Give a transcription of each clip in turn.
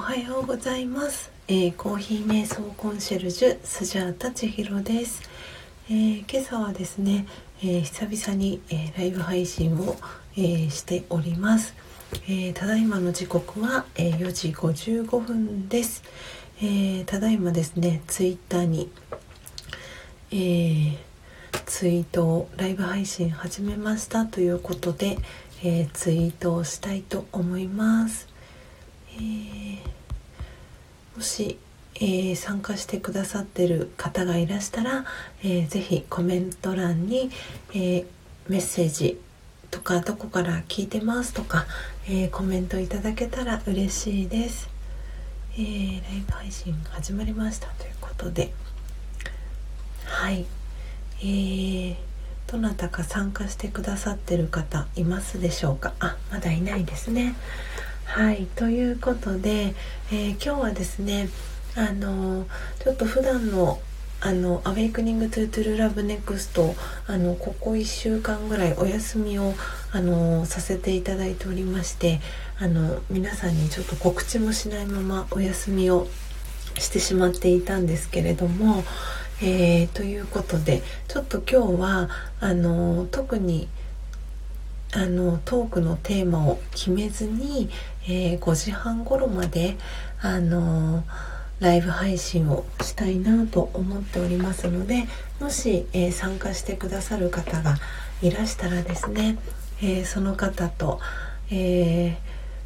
はようございます、えー、コーヒー瞑想コンシェルジュスジャータ千尋です、えー、今朝はですね、えー、久々に、えライブ配信を、えしております、えただいまの時刻は、え4時55分です、えただいまですねツイッターに、えツイートをライブ配信始めましたということで、えツイートをしたいと思います。えー、もし、えー、参加してくださってる方がいらしたら、えー、ぜひコメント欄に、え、メッセージとかどこから聞いてますとか、え、コメントいただけたら嬉しいです、え、ライブ配信始まりましたということで。はい。えー、どなたか参加してくださってる方いますでしょうか？あまだいないですね。はいということで、えー、今日はですねあのちょっと普段のあの「 Awakening to True Love NEXT」あのここ1週間ぐらいお休みをあのさせていただいておりましてあの皆さんにちょっと告知もしないままお休みをしてしまっていたんですけれども、えー、ということでちょっと今日はあの特にあのトークのテーマを決めずに、えー、5時半頃まであのライブ配信をしたいなと思っておりますのでもし、えー、参加してくださる方がいらしたらですね、え、その方と、え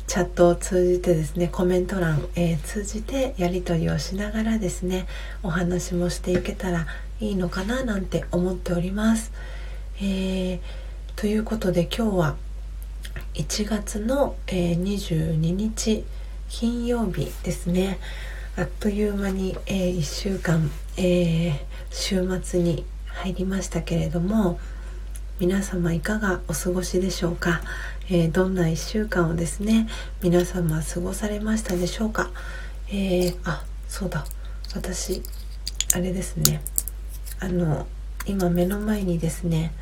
チャットを通じてですねコメント欄、え通じてやり取りをしながらですねお話もしていけたらいいのかななんて思っております。えーということで今日は1月の、えー、22日金曜日ですね。あっという間に、えー、1週間、えー、週末に入りましたけれども皆様いかがお過ごしでしょうか、えー、どんな1週間をですね皆様過ごされましたでしょうか、えー、あそうだ。私あれですね。あの今目の前にですね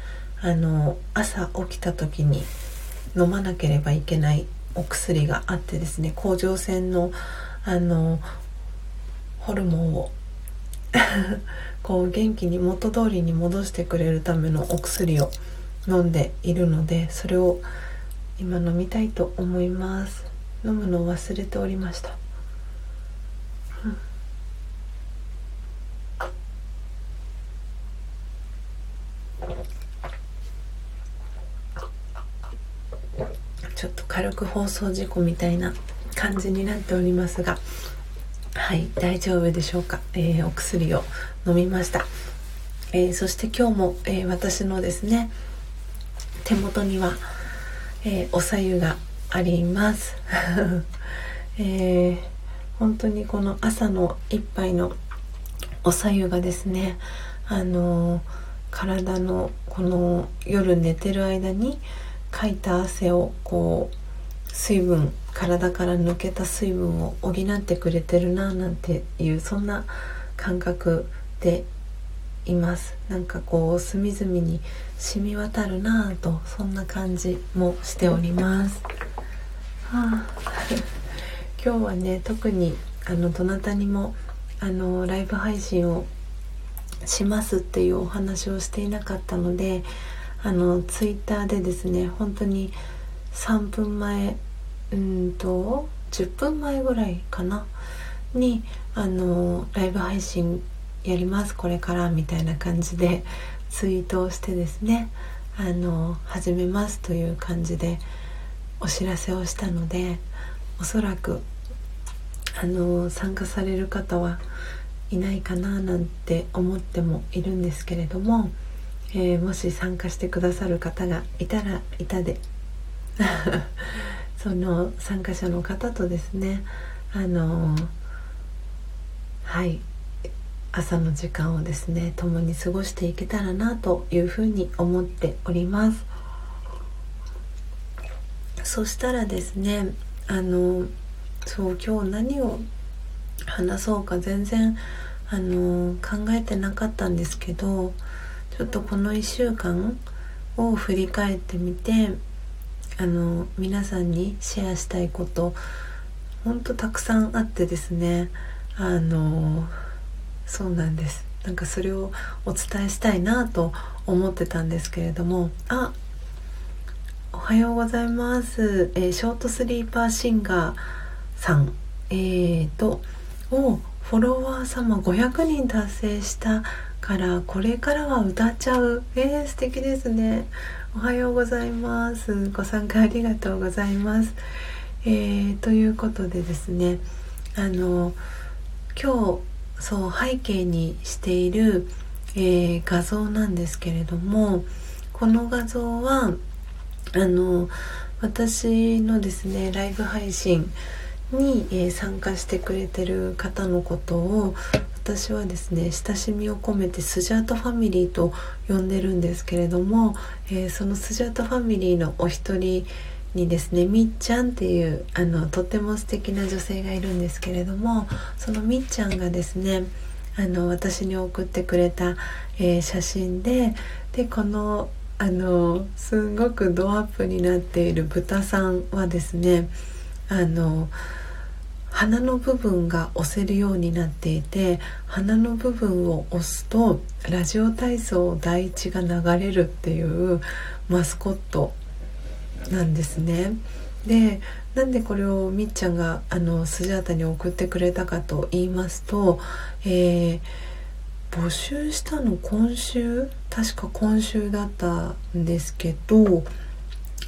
あの朝起きた時に飲まなければいけないお薬があってですね甲状腺のあのホルモンを こう元気に元通りに戻してくれるためのお薬を飲んでいるのでそれを今飲みたいと思います。飲むのを忘れておりました。ちょっと軽く放送事故みたいな感じになっておりますがはい大丈夫でしょうか、えー、お薬を飲みました、えー、そして今日も、えー、私のですね手元には、えおさゆがあります、え本当にこの朝の一杯のおさゆがですねあの体のこの夜寝てる間にかいた汗をこう水分体から抜けた水分を補ってくれてるななんていうそんな感覚でいます。なんかこう隅々に染み渡るなぁとそんな感じもしております、はあ、今日はね特にあのどなたにもあのライブ配信をしますっていうお話をしていなかったのであのツイッターでですね本当に3分前うんと10分前ぐらいかな？にあのライブ配信やりますこれからみたいな感じでツイートをしてですねあの始めますという感じでお知らせをしたのでおそらくあの参加される方はいないかななんて思ってもいるんですけれどもえー、もし参加してくださる方がいたらいたで。その参加者の方とですねあの、はい朝の時間をですね共に過ごしていけたらなというふうに思っております。そしたらですねあのそう今日何を話そうか全然あの考えてなかったんですけどちょっとこの1週間を振り返ってみてあの皆さんにシェアしたいことほんとたくさんあってですねあのそうなんです。なんかそれをお伝えしたいなと思ってたんですけれどもあおはようございます、えー、ショートスリーパーシンガーさん。えーとをフォロワー様500人達成したからこれからは歌っちゃう。えー、素敵ですね。おはようございます。ご参加ありがとうございます。えー、ということでですねあの今日そう背景にしている、えー、画像なんですけれどもこの画像はあの私のですねライブ配信に、えー、参加してくれてる方のことを私はですね親しみを込めてスジャータファミリーと呼んでるんですけれども、えー、そのスジャータファミリーのお一人にですねみっちゃんっていうあのとても素敵な女性がいるんですけれどもそのみっちゃんがですねあの私に送ってくれた、えー、写真ででこのあのすんごくドアップになっている豚さんはですねあの鼻の部分が押せるようになっていて鼻の部分を押すとラジオ体操第一が流れるっていうマスコットなんですね。でなんでこれをみっちゃんがあのスジャータに送ってくれたかと言いますと、えー、募集したの今週？確か今週だったんですけど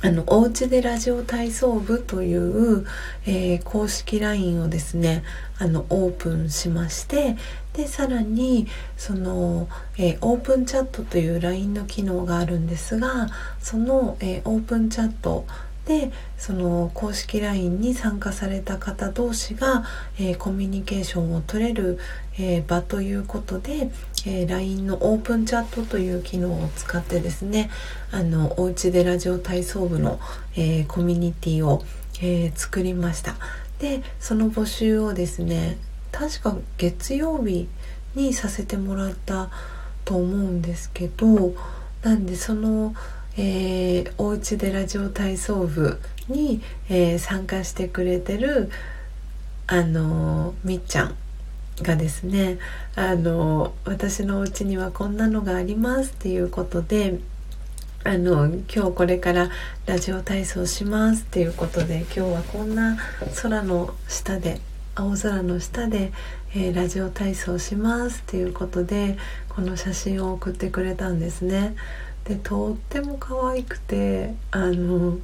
あのおうちでラジオ体操部という、えー、公式 LINE をですねあのオープンしましてでさらにその、えー、オープンチャットという LINE の機能があるんですがその、えー、オープンチャットでその公式 LINE に参加された方同士が、えー、コミュニケーションを取れる、えー、場ということで、えー、LINE のオープンチャットという機能を使ってですねあのおうちでラジオ体操部の、え、コミュニティを、え、作りました。でその募集をですね確か月曜日にさせてもらったと思うんですけどなんでそのえー、おうちでラジオ体操部に、えー、参加してくれてるあのみっちゃんがですねあの私のお家にはこんなのがありますっていうことであの今日これからラジオ体操しますっていうことで今日はこんな空の下で青空の下で、えー、ラジオ体操しますっていうことでこの写真を送ってくれたんですね。でとっても可愛くてあの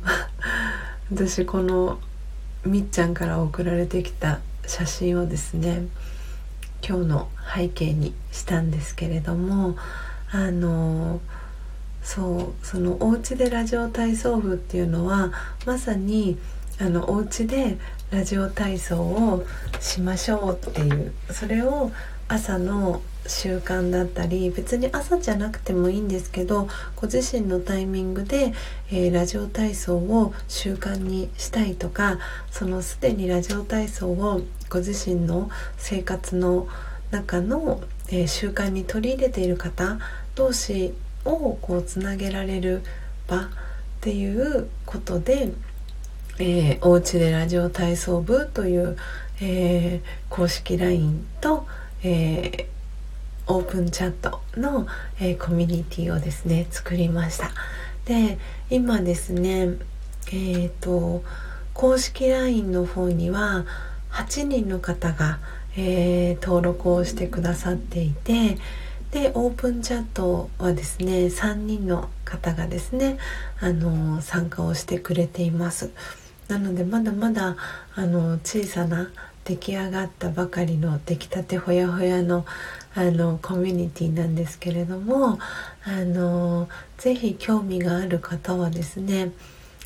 私このみっちゃんから送られてきた写真をですね今日の背景にしたんですけれどもあのそうそのお家でラジオ体操部っていうのはまさにあのお家でラジオ体操をしましょうっていうそれを朝の習慣だったり別に朝じゃなくてもいいんですけどご自身のタイミングで、えー、ラジオ体操を習慣にしたいとかそのすでにラジオ体操をご自身の生活の中の、えー、習慣に取り入れている方同士をこうつなげられる場っていうことで、えー、おうちでラジオ体操部という、えー、公式 LINE と、えーオープンチャットの、えー、コミュニティをですね作りました。で今ですねえーと、公式 LINE の方には8人の方が、えー、登録をしてくださっていてでオープンチャットはですね3人の方がですねあの参加をしてくれています。なのでまだまだあの小さな出来上がったばかりの出来たてほやほやのあのコミュニティなんですけれどもあのぜひ興味がある方はですね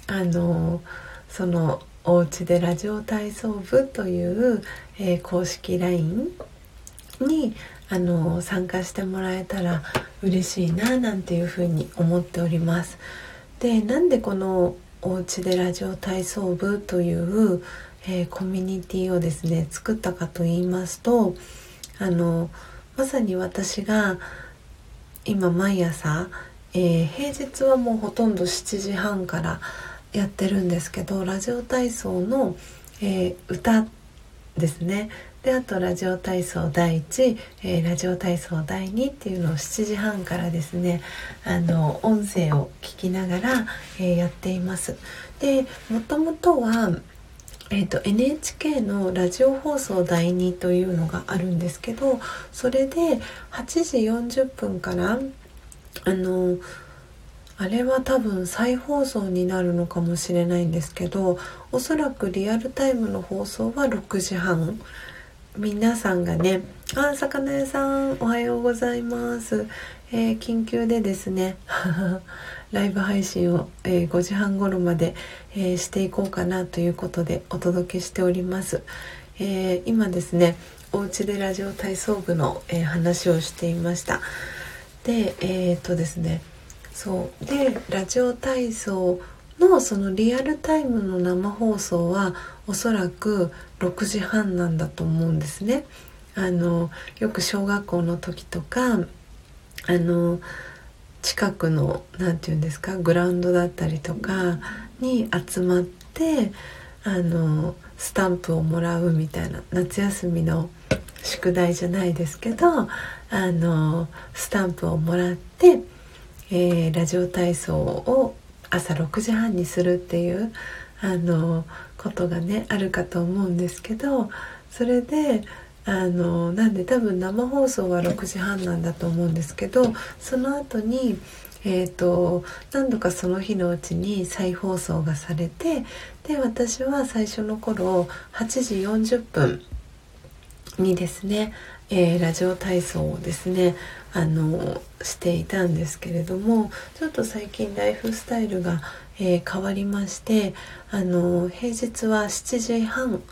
あのそのおうちでラジオ体操部という、えー、公式 LINE にあの参加してもらえたら嬉しいななんていうふうに思っております。でなんでこのおうちでラジオ体操部という、えー、コミュニティをですね作ったかと言いますとあのまさに私が今毎朝、えー、平日はもうほとんど7時半からやってるんですけどラジオ体操の、えー、歌ですね。であとラジオ体操第1、えー、ラジオ体操第2っていうのを7時半からですねあの音声を聞きながら、えー、やっています。でもともとはえーと、NHK のラジオ放送第2というのがあるんですけどそれで8時40分からあのあれは多分再放送になるのかもしれないんですけどおそらくリアルタイムの放送は6時半。皆さんがね「あ魚屋さんおはようございます」えー、緊急でですね ライブ配信を、えー、5時半頃まで、えー、していこうかなということでお届けしております、え今ですねお家でラジオ体操部の、え話をしていましたでえっとですねそうでラジオ体操のそのリアルタイムの生放送はおそらく6時半なんだと思うんですね。あのよく小学校の時とかあの近くの何て言うんですかグラウンドだったりとかに集まってあのスタンプをもらうみたいな夏休みの宿題じゃないですけどあのスタンプをもらって、えー、ラジオ体操を朝6時半にするっていうあのことがねあるかと思うんですけどそれであのなんで多分生放送は6時半なんだと思うんですけどその後にえーと、何度かその日のうちに再放送がされてで私は最初の頃8時40分にですね、えー、ラジオ体操をですねあのしていたんですけれどもちょっと最近ライフスタイルが、えー、変わりましてあの平日は7時半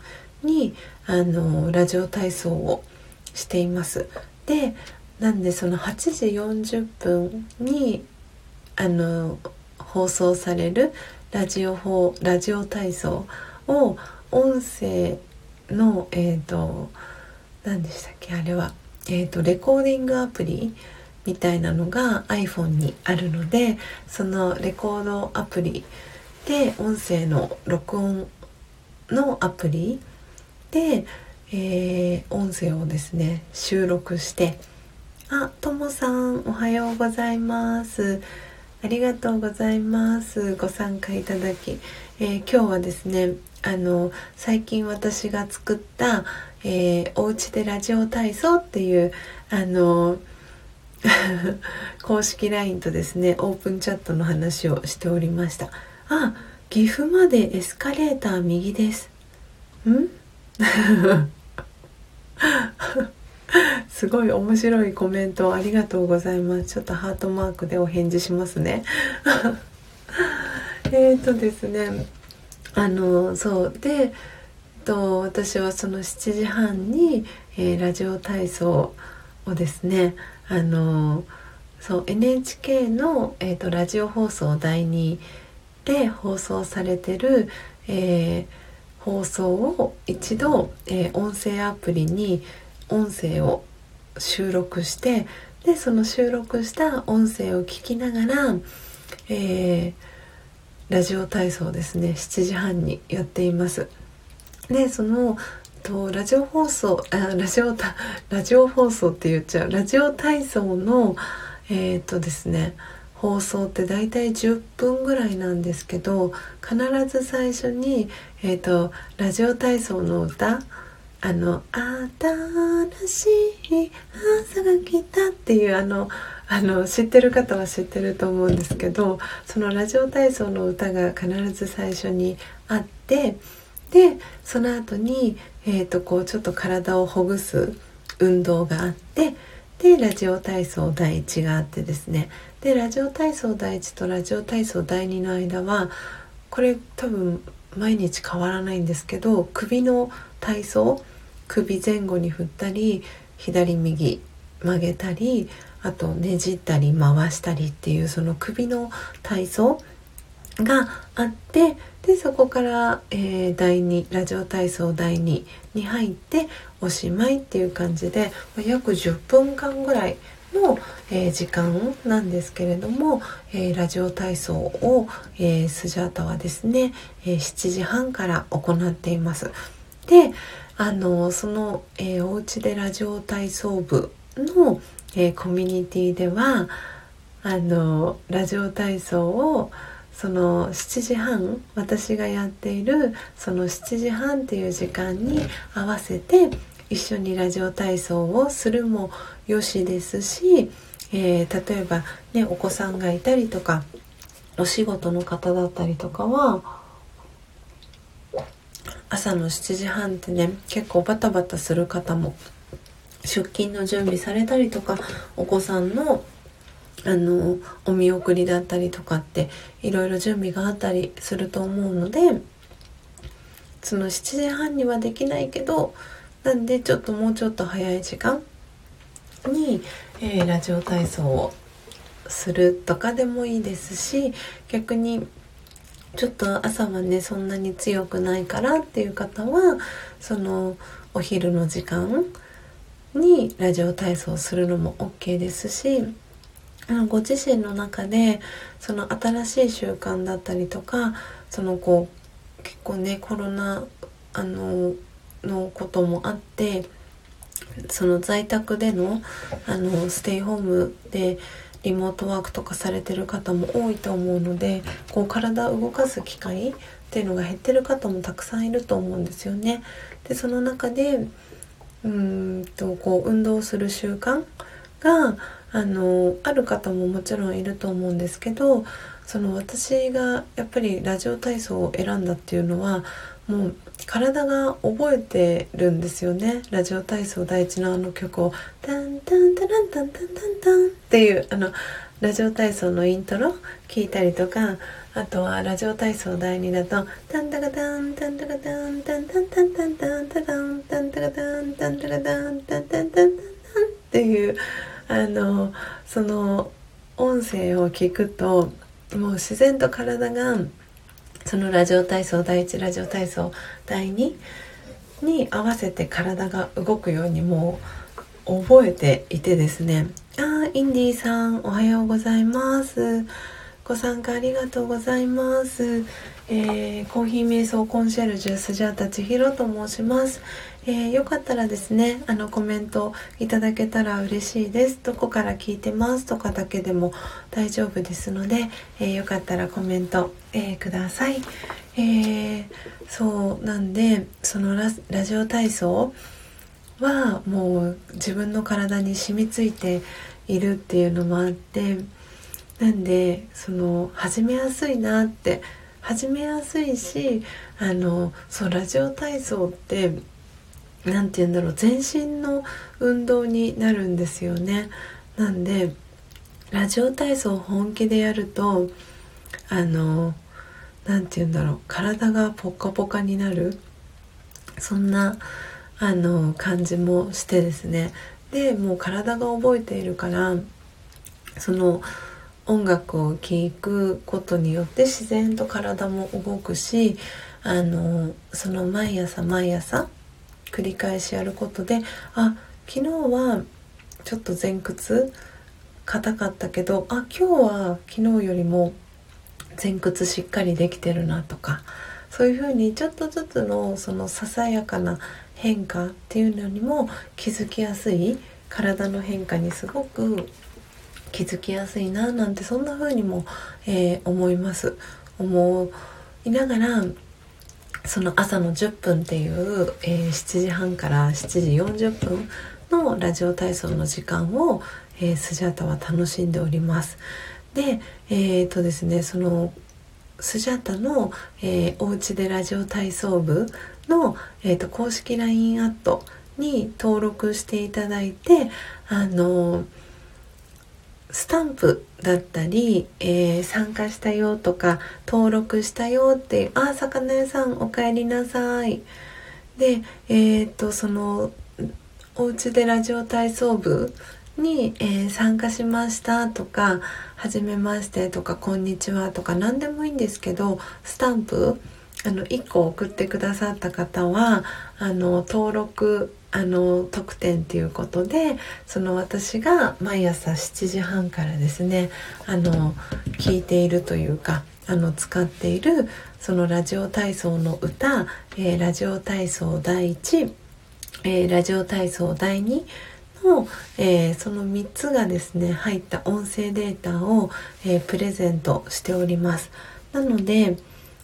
にあのラジオ体操をしています。でなんでその8時40分にあの放送されるラジオ法ラジオ体操を音声のえっ、ー、と何でしたっけあれはえーと、レコーディングアプリみたいなのが iPhone にあるのでそのレコードアプリで音声の録音のアプリで、えー、音声をですね収録してあともさんおはようございます。ありがとうございます。ご参加いただき、えー、今日はですねあの最近私が作ったえー、お家でラジオ体操っていうあの 公式 LINE とですねオープンチャットの話をしておりましたあ岐阜までエスカレーター右です。ん？すごい面白いコメントありがとうございます。ちょっとハートマークでお返事しますね。えっとですねあのそうでと私はその7時半に、えー、ラジオ体操をですねあのそう NHK の、えーと、ラジオ放送第2で放送されてる、えー、放送を一度、えー、音声アプリに音声を収録してでその収録した音声を聞きながら、えー、ラジオ体操ですね7時半にやっています。でそのとラジオ放送あラジオラジオ放送って言っちゃうラジオ体操のえっ、とですね放送って大体10分ぐらいなんですけど必ず最初に、えーと、ラジオ体操の歌あの「新しい朝が来た」っていうあのあの知ってる方は知ってると思うんですけどそのラジオ体操の歌が必ず最初にあってでその後に、えーと、こうちょっと体をほぐす運動があってでラジオ体操第1があってですね。でラジオ体操第1とラジオ体操第2の間はこれ多分毎日変わらないんですけど首の体操首前後に振ったり左右曲げたりあとねじったり回したりっていうその首の体操があってでそこから、えー、第2ラジオ体操第2に入っておしまいっていう感じで約10分間ぐらいの、えー、時間なんですけれども、えー、ラジオ体操を、えー、スジャータはですね、え7時半から行っています。であのその、えー、おうちでラジオ体操部の、えコミュニティではあのラジオ体操をその7時半私がやっているその7時半っていう時間に合わせて一緒にラジオ体操をするもよしですし、えー、例えばねお子さんがいたりとかお仕事の方だったりとかは朝の7時半ってね結構バタバタする方も出勤の準備されたりとかお子さんのあのお見送りだったりとかっていろいろ準備があったりすると思うのでその7時半にはできないけどなんでちょっともうちょっと早い時間に、えー、ラジオ体操をするとかでもいいですし逆にちょっと朝はねそんなに強くないからっていう方はそのお昼の時間にラジオ体操するのも OK ですしあのご自身の中でその新しい習慣だったりとかそのこう結構ねコロナあののこともあってその在宅でのあのステイホームでリモートワークとかされてる方も多いと思うのでこう体を動かす機会っていうのが減ってる方もたくさんいると思うんですよね。でその中でうんとこう運動する習慣があのある方ももちろんいると思うんですけどその私がやっぱりラジオ体操を選んだっていうのはもう体が覚えてるんですよね。ラジオ体操第一のあの曲を「タンタンタランタンタンタンタン」っていうあのラジオ体操のイントロ聞いたりとかあとはラジオ体操第2だと「タンタカタンタンタカタンタンタンタンタンタンタタンタンタカタンタンタカタンタンタンタンタン」っていうあのその音声を聞くともう自然と体がそのラジオ体操第1ラジオ体操第2に合わせて体が動くようにもう覚えていてですね。あインディーさんおはようございます。ご参加ありがとうございます、えー、コーヒー瞑想コンシェルジュスジャータ千尋と申します。えー、よかったらですねあのコメントいただけたら嬉しいです。どこから聞いてます？とかだけでも大丈夫ですので、えー、よかったらコメント、えー、ください、えそうなんでそのララジオ体操はもう自分の体に染みついているっていうのもあってなんでその始めやすいなって始めやすいしあのそうラジオ体操って何て言うんだろう全身の運動になるんですよね。なんでラジオ体操を本気でやるとあの何て言うんだろう体がポカポカになるそんなあの感じもしてですねでもう体が覚えているからその音楽を聴くことによって自然と体も動くしあのその毎朝毎朝繰り返しやることであ昨日はちょっと前屈硬かったけどあ今日は昨日よりも前屈しっかりできてるなとかそういうふうにちょっとずつのそのささやかな変化っていうのにも気づきやすい体の変化にすごく気づきやすいななんてそんな風にも、えー、思います。思いながらその朝の10分っていう、えー、7時半から7時40分のラジオ体操の時間を、えー、スジャータは楽しんでおります。で、えー、とですね、そのスジャータの、えー、おうちでラジオ体操部の、えーと、公式 LINE アットに登録していただいて、あのースタンプだったり、えー、参加したよとか登録したよっていう「あ魚屋さんお帰りなさい」でえっ、とそのお家でラジオ体操部に、えー、参加しましたとか「はじめまして」とか「こんにちは」とか何でもいいんですけどスタンプあの1個送ってくださった方はあの登録あの特典っていうことでその私が毎朝7時半からですねあの聞いているというかあの使っているそのラジオ体操の歌、えー、ラジオ体操第1、えー、ラジオ体操第2の、えー、その3つがですね入った音声データを、えプレゼントしております。なので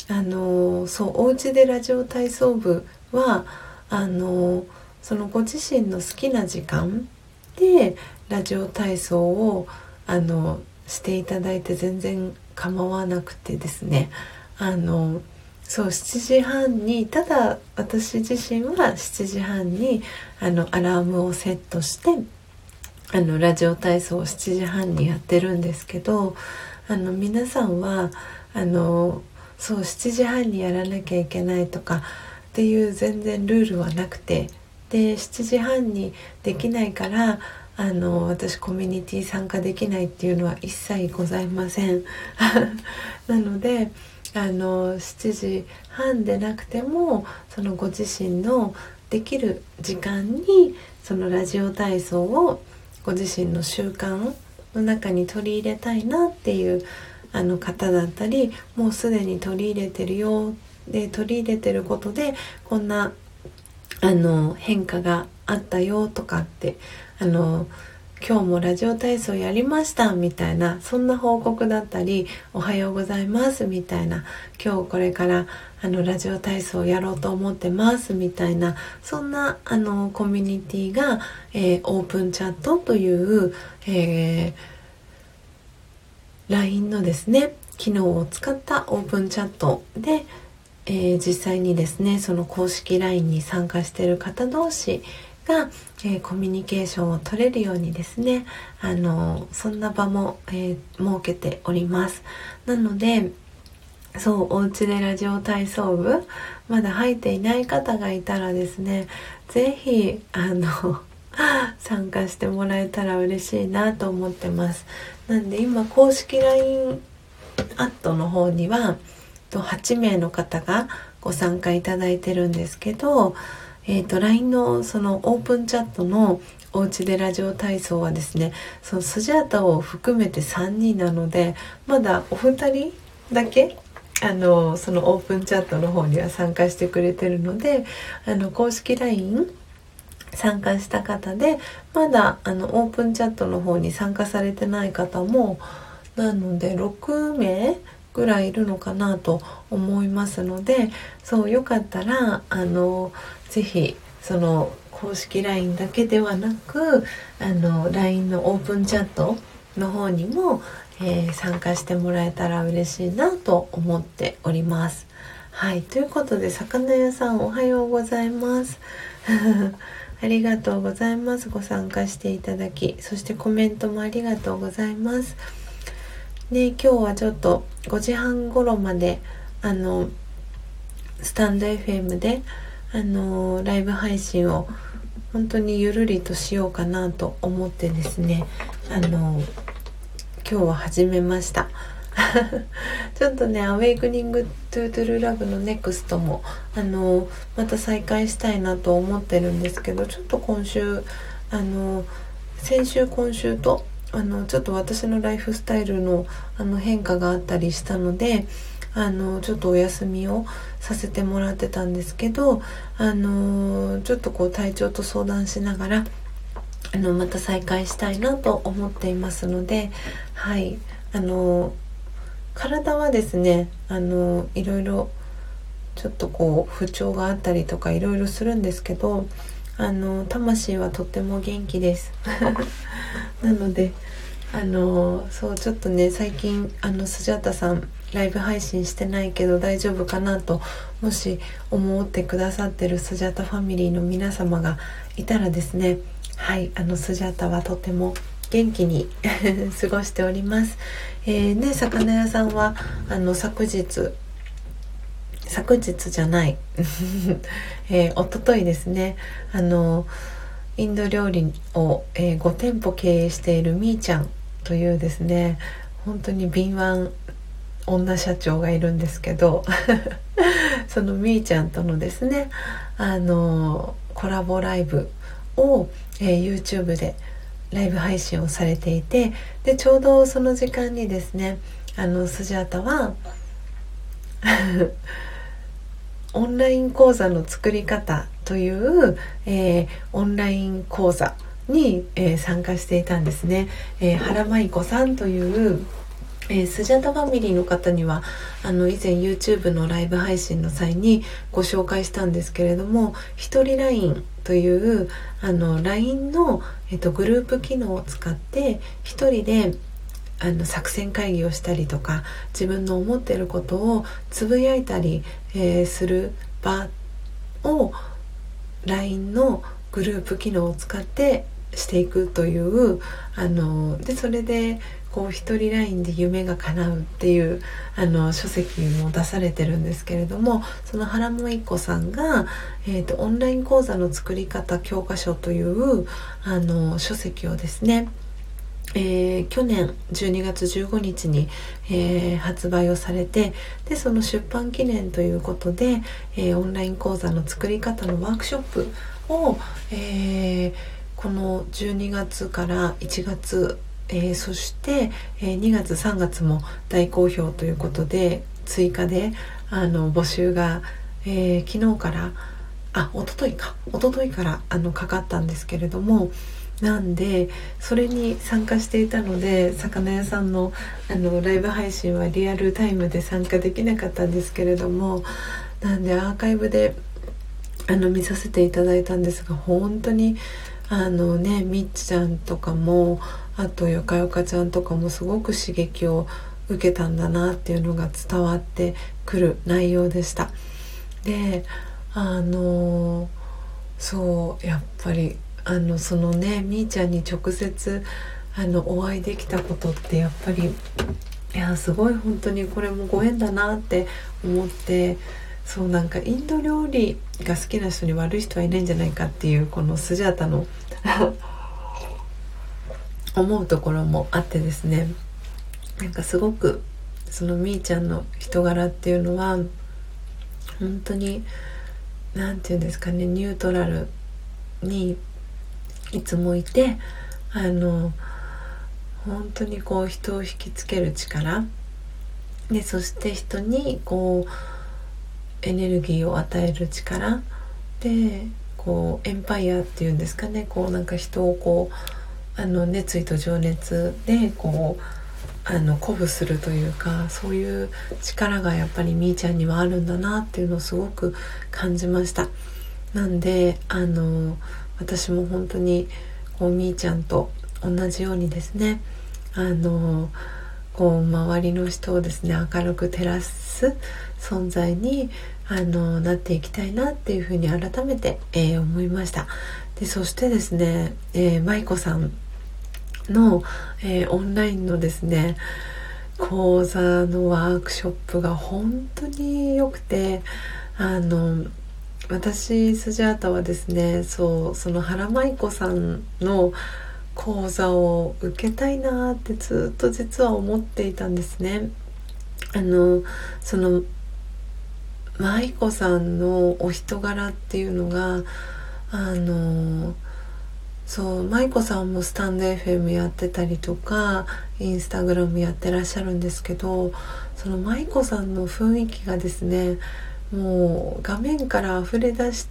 あのそうお家でラジオ体操部はあのそのご自身の好きな時間でラジオ体操をあのしていただいて全然構わなくてですね。あのそう7時半にただ私自身は7時半にあのアラームをセットしてあのラジオ体操を7時半にやってるんですけどあの皆さんはあのそう7時半にやらなきゃいけないとかっていう全然ルールはなくてで7時半にできないからあの私コミュニティ参加できないっていうのは一切ございません。なのであの7時半でなくてもそのご自身のできる時間にそのラジオ体操をご自身の習慣の中に取り入れたいなっていうあの方だったりもうすでに取り入れてるよで取り入れてることでこんなあの変化があったよとかってあの今日もラジオ体操やりましたみたいなそんな報告だったりおはようございますみたいな今日これからあのラジオ体操やろうと思ってますみたいなそんなあのコミュニティが、えー、オープンチャットという、えー、LINE のですね機能を使ったオープンチャットで、えー、実際にですねその公式 LINE に参加している方同士が、えー、コミュニケーションを取れるようにですねあのそんな場も、えー、設けております。なのでそうお家でラジオ体操部まだ入っていない方がいたらですね是非あの 参加してもらえたら嬉しいなと思ってます。なんで今公式 LINE アットの方には8名の方がご参加いただいてるんですけどえーと、LINE のそのオープンチャットのおうちでラジオ体操はですねそのスジャータを含めて3人なのでまだお二人だけあのそのオープンチャットの方には参加してくれてるのであの公式 LINE 参加した方でまだあのオープンチャットの方に参加されてない方もなので6名ぐらいいるのかなと思いますのでそうよかったらあの是非その公式 LINE だけではなくあの LINE のオープンチャットの方にも、えー、参加してもらえたら嬉しいなと思っております。はいということで魚屋さんおはようございます。ありがとうございます。ご参加していただき、そしてコメントもありがとうございます。ね、今日はちょっと5時半頃まであのスタンド FM であのライブ配信を本当にゆるりとしようかなと思ってですねあの今日は始めました。ちょっとね「 Awakening to True Love」の NEXT もあのまた再開したいなと思ってるんですけどちょっと今週あの先週今週とあのちょっと私のライフスタイルのあの変化があったりしたのであのちょっとお休みをさせてもらってたんですけどあのちょっとこう体調と相談しながらあのまた再開したいなと思っていますのではい。あの体はですねあのいろいろちょっとこう不調があったりとかいろいろするんですけどあの魂はとっても元気です なのであのそうちょっとね最近あのスジャータさんライブ配信してないけど大丈夫かなともし思ってくださってるスジャタファミリーの皆様がいたらですねはいあのスジャタはとても元気に 過ごしております。えー、ね魚屋さんはあの昨日昨日じゃない、えー、一昨日ですね。あのインド料理を、えー、5店舗経営しているみーちゃんというですね本当に敏腕女社長がいるんですけど そのみーちゃんとのですねあのコラボライブを、えー、YouTube でライブ配信をされていてでちょうどその時間にですねあのスジャータは オンライン講座の作り方という、えー、オンライン講座に、えー、参加していたんですね。えー、原舞子さんというえー、スジャタファミリーの方にはあの以前 YouTube のライブ配信の際にご紹介したんですけれども一人 LINE というあの LINE の、えっと、グループ機能を使って一人であの作戦会議をしたりとか自分の思っていることをつぶやいたり、えー、する場を LINE のグループ機能を使ってしていくというあのでそれでこう一人ラインで夢が叶うっていうあの書籍も出されてるんですけれどもその原萌子さんが、えーと、オンライン講座の作り方教科書というあの書籍をですねえー、去年12月15日に、えー、発売をされてでその出版記念ということで、えー、オンライン講座の作り方のワークショップを、えこの12月から1月え、そして、え、2月3月も大好評ということで追加であの募集が、え、昨日からあ一昨日か。一昨日からあのかかったんですけれどもなんでそれに参加していたので魚屋さんのあのライブ配信はリアルタイムで参加できなかったんですけれどもなんでアーカイブであの見させていただいたんですが本当にあのねみっちゃんとかもあとよかよかちゃんとかもすごく刺激を受けたんだなっていうのが伝わってくる内容でした。であのそうやっぱりあのそのねみーちゃんに直接あのお会いできたことってやっぱりいやすごい本当にこれもご縁だなって思ってそうなんかインド料理が好きな人に悪い人はいないんじゃないかっていうこのスジャータの 思うところもあってですね。なんかすごくそのみーちゃんの人柄っていうのは本当に何て言うんですかねニュートラルにいつもいてあの本当にこう人を引きつける力。でそして人にこうエネルギーを与える力。でこうエンパイアっていうんですかね。こうなんか人をこうあの熱意と情熱でこうあの鼓舞するというかそういう力がやっぱりみーちゃんにはあるんだなっていうのをすごく感じました。なんであの私も本当にこうみーちゃんと同じようにですねあのこう周りの人をですね明るく照らす存在にあのなっていきたいなっていうふうに改めて、えー、思いました。でそしてですね、えー、舞子さんの、えー、オンラインのですね講座のワークショップが本当に良くてあの私スジャータはですねそうその原舞子さんの講座を受けたいなってずっと実は思っていたんですね。あのその舞子さんのお人柄っていうのがあのそう舞子さんもスタンド FM やってたりとかインスタグラムやってらっしゃるんですけどその舞子さんの雰囲気がですねもう画面から溢れ出し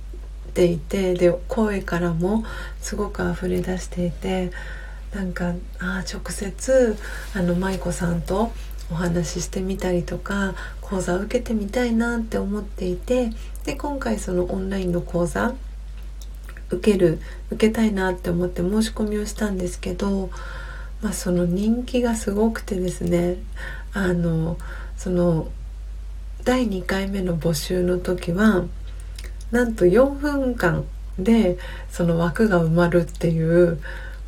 ていてで声からもすごく溢れ出していてなんかあ直接あの舞子さんとお話ししてみたりとか講座を受けてみたいなって思っていてで今回そのオンラインの講座受ける受けたいなって思って申し込みをしたんですけど、まあ、その人気がすごくてですねあのその第2回目の募集の時はなんと4分間でその枠が埋まるっていう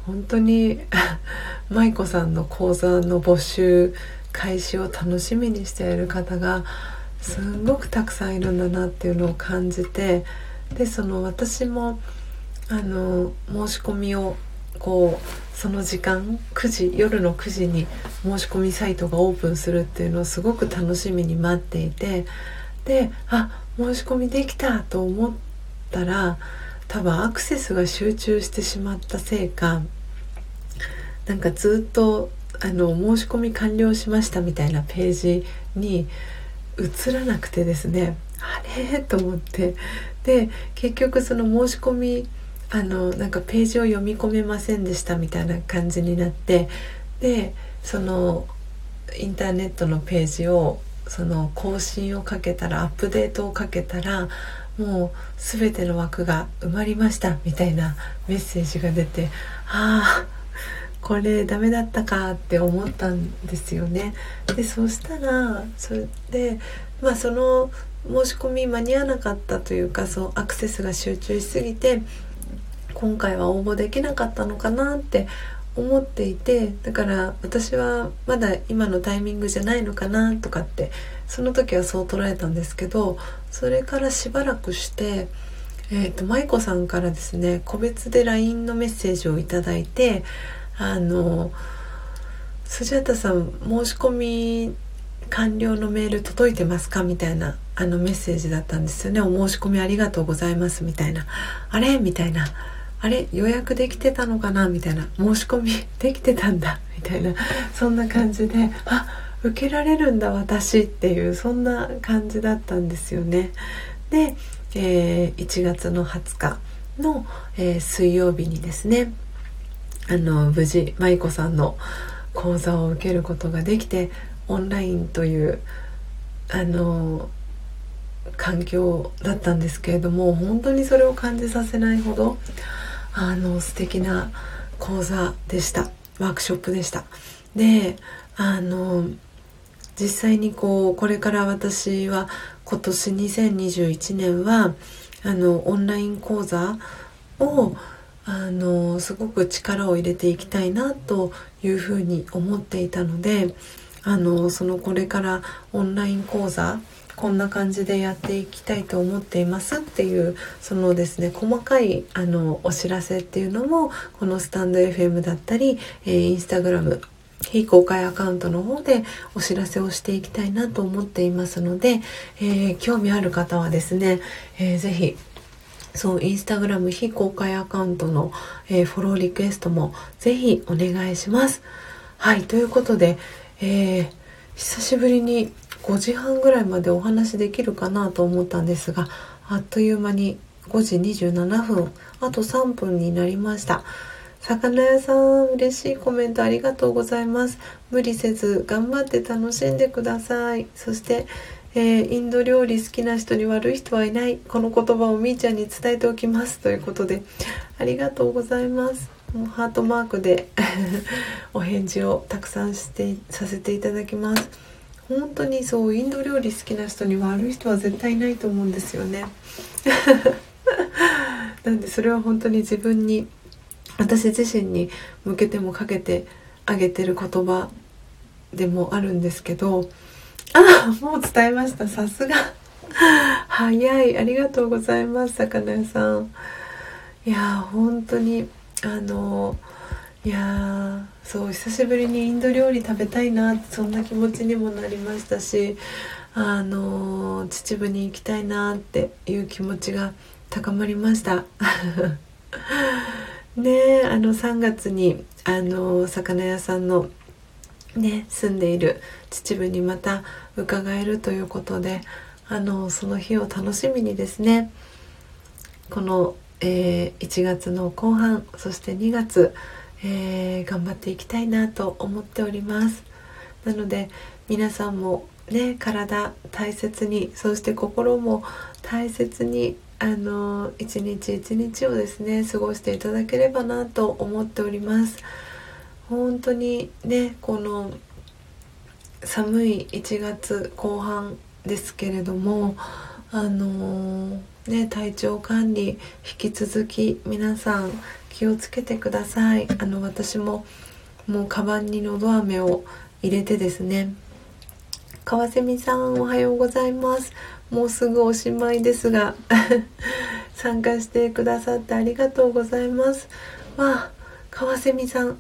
本当に 舞子さんの講座の募集開始を楽しみにしている方がすんごくたくさんいるんだなっていうのを感じてでその私もあの申し込みをこうその時間9時夜の9時に申し込みサイトがオープンするっていうのをすごく楽しみに待っていてであ申し込みできたと思ったら多分アクセスが集中してしまったせいかなんかずっとあの申し込み完了しましたみたいなページに映らなくてですねあれ？と思って。で結局その申し込みあのなんかページを読み込めませんでしたみたいな感じになってでそのインターネットのページをその更新をかけたらアップデートをかけたらもう全ての枠が埋まりましたみたいなメッセージが出てああこれダメだったかって思ったんですよね。でそしたらそれでまあその申し込み間に合わなかったというかそうアクセスが集中しすぎて今回は応募できなかったのかなって思っていてだから私はまだ今のタイミングじゃないのかなとかってその時はそう捉えたんですけどそれからしばらくしてえーと、舞子さんからですね個別で LINE のメッセージを頂いてあの「スジャタさん申し込み完了のメール届いてますか?」みたいなあのメッセージだったんですよね「お申し込みありがとうございます」みたいな「あれ?」みたいなあれ予約できてたのかな？みたいな。申し込み できてたんだ。みたいな。そんな感じであ受けられるんだ私っていうそんな感じだったんですよね。で、えー、1月の20日の、えー、水曜日にですねあの無事舞子さんの講座を受けることができてオンラインというあの環境だったんですけれども本当にそれを感じさせないほどあの素敵な講座でした。ワークショップでした。であの実際にこうこれから私は今年2021年はあのオンライン講座をあのすごく力を入れていきたいなというふうに思っていたのであのそのこれからオンライン講座こんな感じでやっていきたいと思っていますっていうそのですね細かいあのお知らせっていうのもこのスタンド FM だったり、えー、インスタグラム非公開アカウントの方でお知らせをしていきたいなと思っていますので、えー、興味ある方はですね、えー、ぜひそうインスタグラム非公開アカウントの、えー、フォローリクエストもぜひお願いします。はいということで、えー、久しぶりに5時半ぐらいまでお話できるかなと思ったんですがあっという間に5時27分あと3分になりました。魚屋さん嬉しいコメントありがとうございます。無理せず頑張って楽しんでください。そして、えー、インド料理好きな人に悪い人はいない。この言葉をみーちゃんに伝えておきます。ということでありがとうございます。もうハートマークで お返事をたくさんしてさせていただきます。本当にそうインド料理好きな人に悪い人は絶対いないと思うんですよね。なんでそれは本当に自分に私自身に向けてもかけてあげてる言葉でもあるんですけど あもう伝えました。さすが。早い。ありがとうございます魚屋さん。いや本当にあのいやそう久しぶりにインド料理食べたいなってそんな気持ちにもなりましたしあの秩父に行きたいなっていう気持ちが高まりました。ねあの3月にあの魚屋さんのね住んでいる秩父にまた伺えるということであのその日を楽しみにですねこの、えー、1月の後半そして2月えー、頑張っていきたいなと思っております。なので皆さんもね体大切にそして心も大切にあの一日一日をですね過ごしていただければなと思っております。本当にねこの寒い1月後半ですけれどもあのね体調管理引き続き皆さん気をつけてください。あの私ももうカバンにのど飴を入れてですね川蝉さんおはようございます。もうすぐおしまいですが 参加してくださってありがとうございます。わあ川蝉さん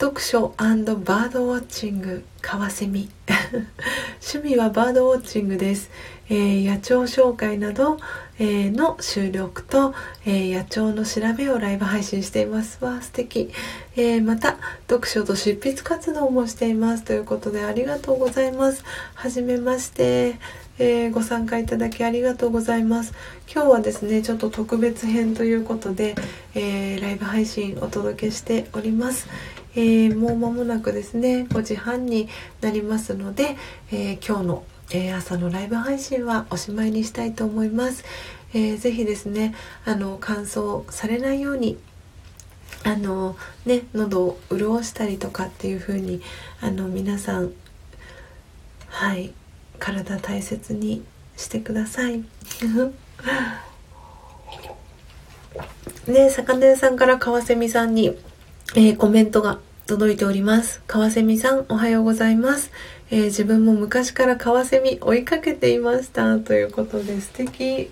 読書バードウォッチング川蝉 趣味はバードウォッチングです、えー、野鳥紹介など、えー、の収録と、え野鳥の調べをライブ配信しています。わ素敵、えまた読書と執筆活動もしています。ということでありがとうございます。はじめまして。えー、ご参加いただきありがとうございます。今日はですねちょっと特別編ということで、えー、ライブ配信お届けしております、えー、もう間もなくですね5時半になりますので、え今日の、え朝のライブ配信はおしまいにしたいと思います、えー、ぜひですねあの乾燥されないようにあのね喉を潤したりとかっていう風にあの皆さんはい体大切にしてください。ね魚屋さんから川蝉さんに、えー、コメントが届いております。川蝉さんおはようございます、えー、自分も昔から川蝉追いかけていましたということで素敵。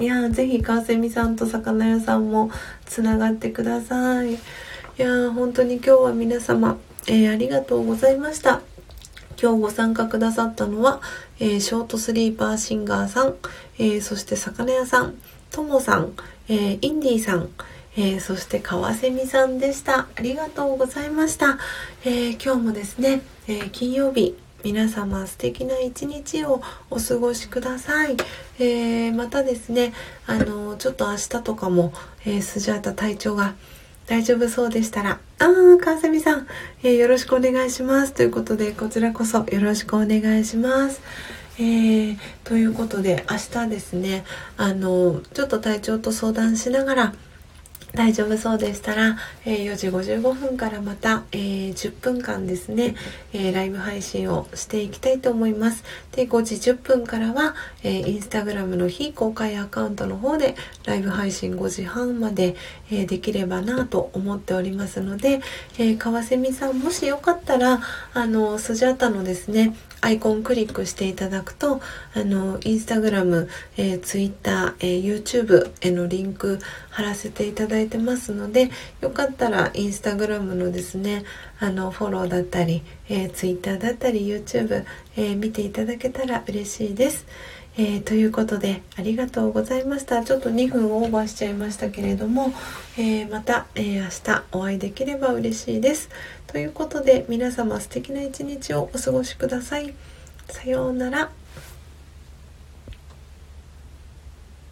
いやぜひ川蝉さんと魚屋さんもつながってください。いや本当に今日は皆様、えー、ありがとうございました。今日ご参加くださったのは、えー、ショートスリーパーシンガーさん、え、そして魚屋さん、ともさん、え、インディーさん、えそして川蝉さんでした。ありがとうございました。え今日もですね、え金曜日、皆様素敵な一日をお過ごしください。えまたですね、あのちょっと明日とかも、えスジャータ体調が大丈夫そうでしたら、あー、川蝉さん、えー、よろしくお願いします。ということで、こちらこそよろしくお願いします。えー、ということで、明日ですね、あの、ちょっと体調と相談しながら、大丈夫そうでしたら、え、4時55分からまた、え、10分間ですね、え、ライブ配信をしていきたいと思います。で、5時10分からは、えインスタグラムの非公開アカウントの方でライブ配信5時半まで、えできればなと思っておりますので、え川蝉さんもしよかったら、あの、スジャータのですね、アイコンクリックしていただくと、あの、インスタグラム、えー、ツイッター、えー、YouTube へのリンク貼らせていただいてますので、よかったらインスタグラムのですね、あの、フォローだったり、えー、ツイッターだったり、YouTube、えー、見ていただけたら嬉しいです。えー、ということでありがとうございましたちょっと2分オーバーしちゃいましたけれども、えー、また、えー、明日お会いできれば嬉しいですということで皆様素敵な一日をお過ごしください。さようなら。